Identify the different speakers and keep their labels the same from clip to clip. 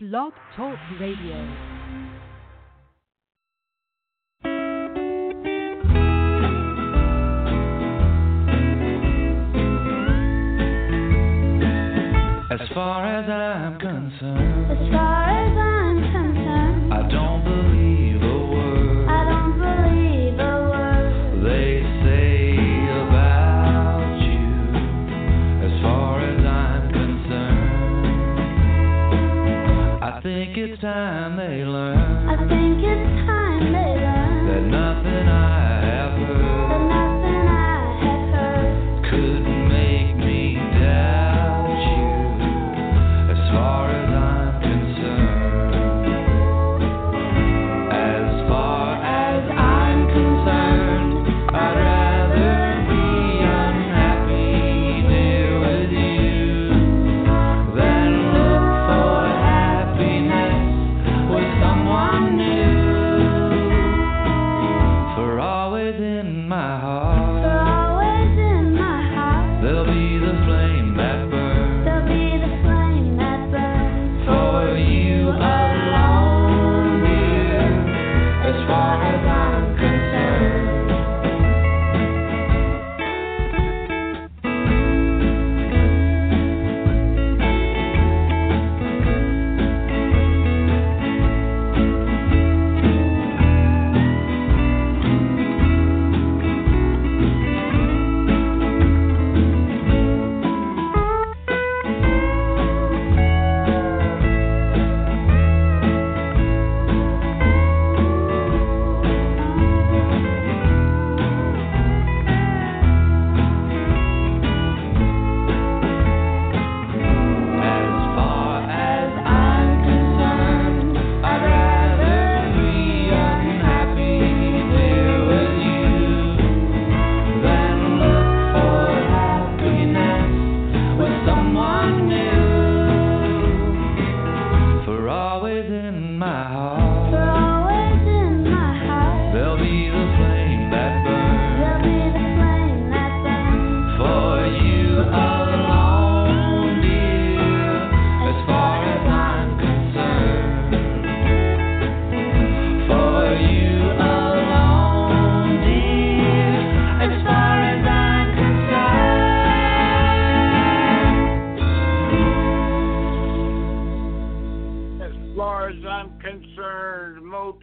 Speaker 1: Blog Talk Radio.
Speaker 2: As far as I'm concerned.
Speaker 3: As far as I'm line.
Speaker 2: I think it's time they learn that nothing I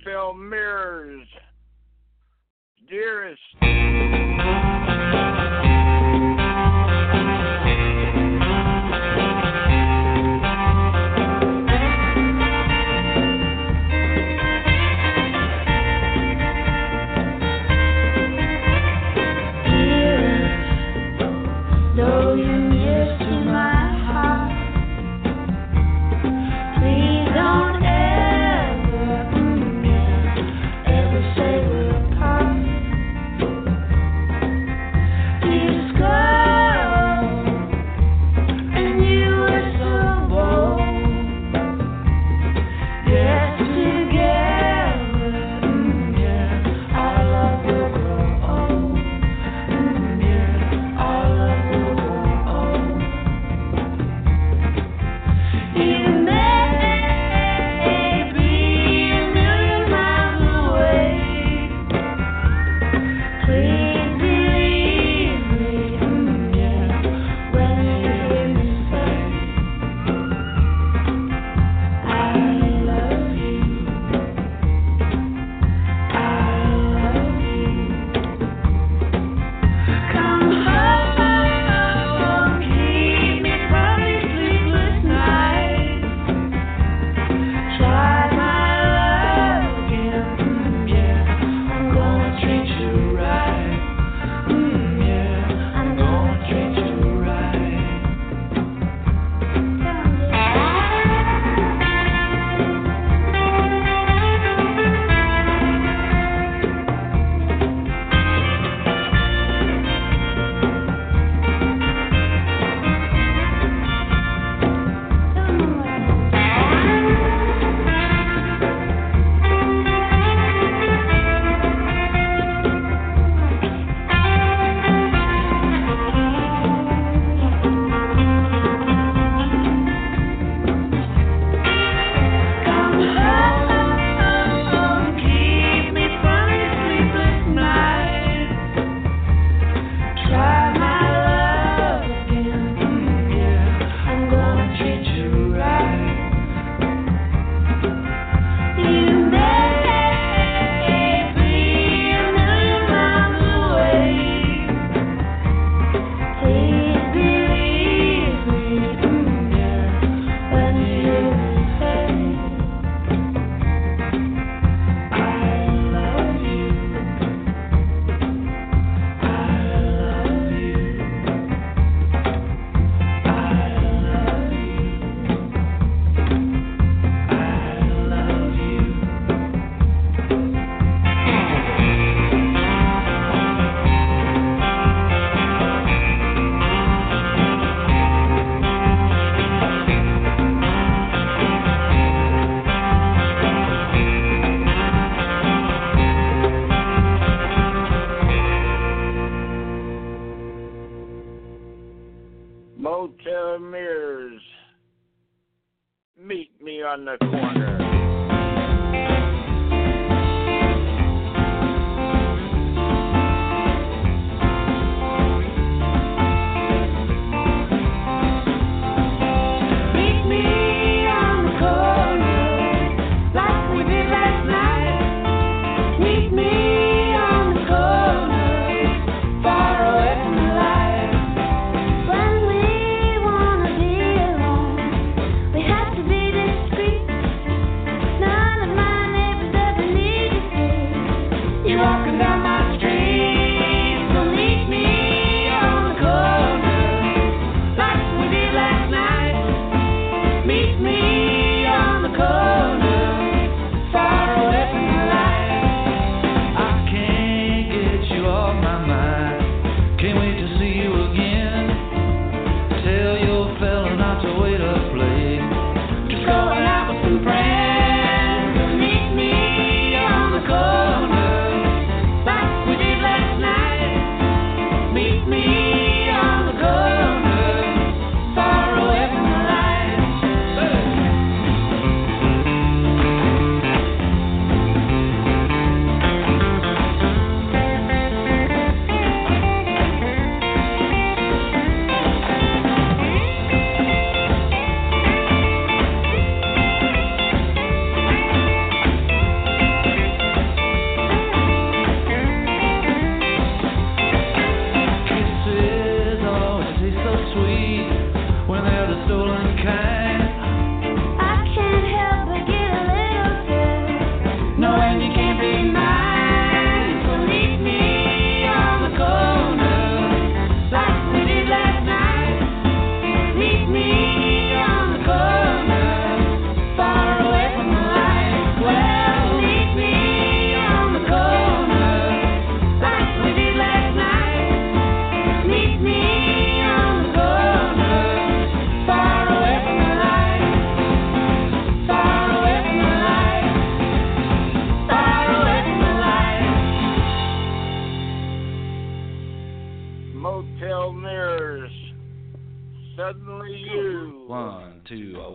Speaker 4: Motel Mirrors. Dearest.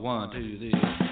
Speaker 2: One, two, three.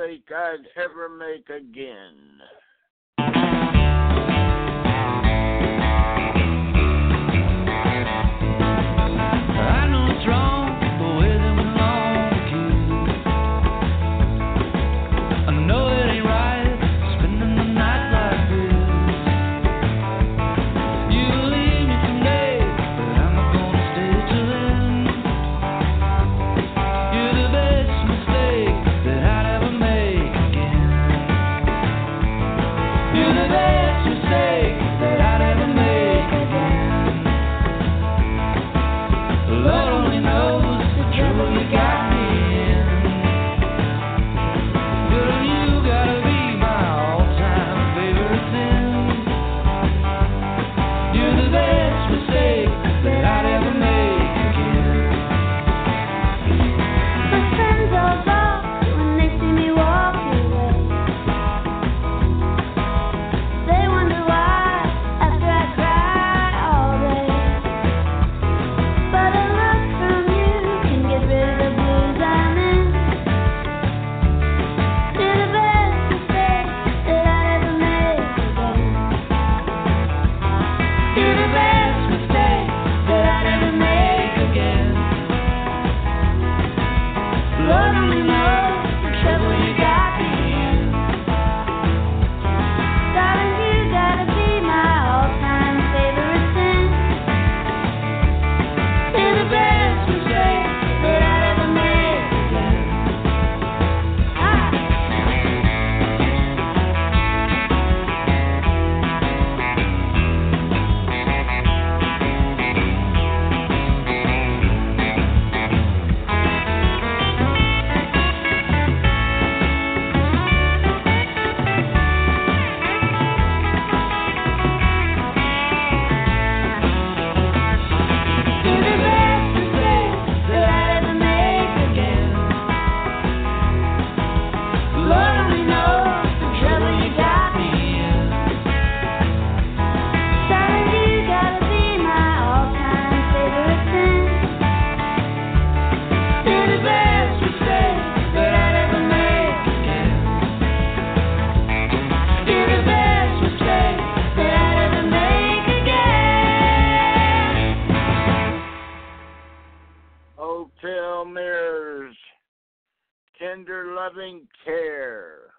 Speaker 2: Mistake I'd ever make again. Loving care.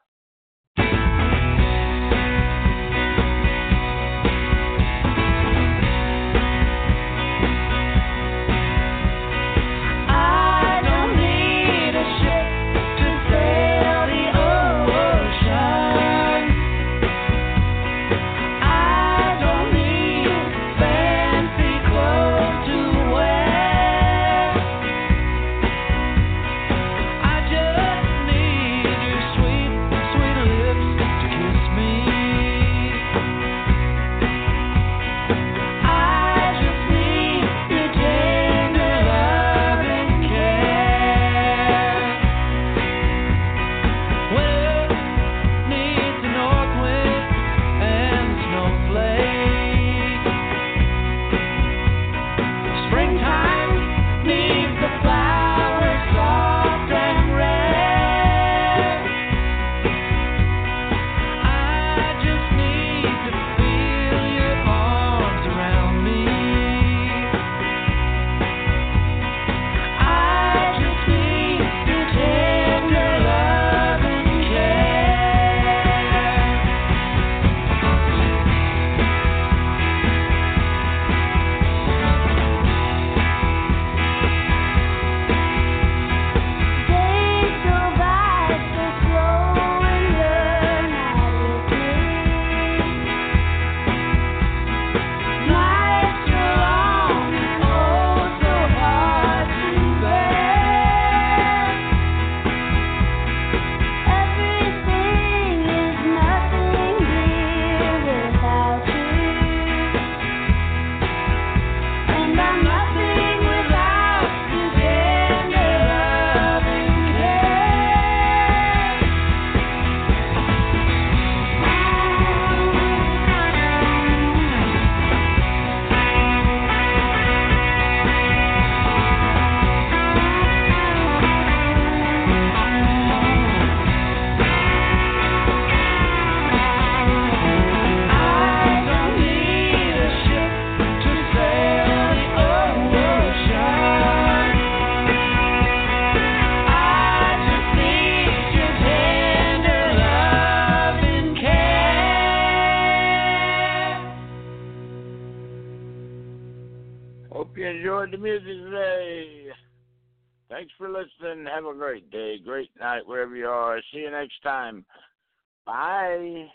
Speaker 5: The music today. Thanks for listening. Have a great day, great night, wherever you are. See you next time. Bye.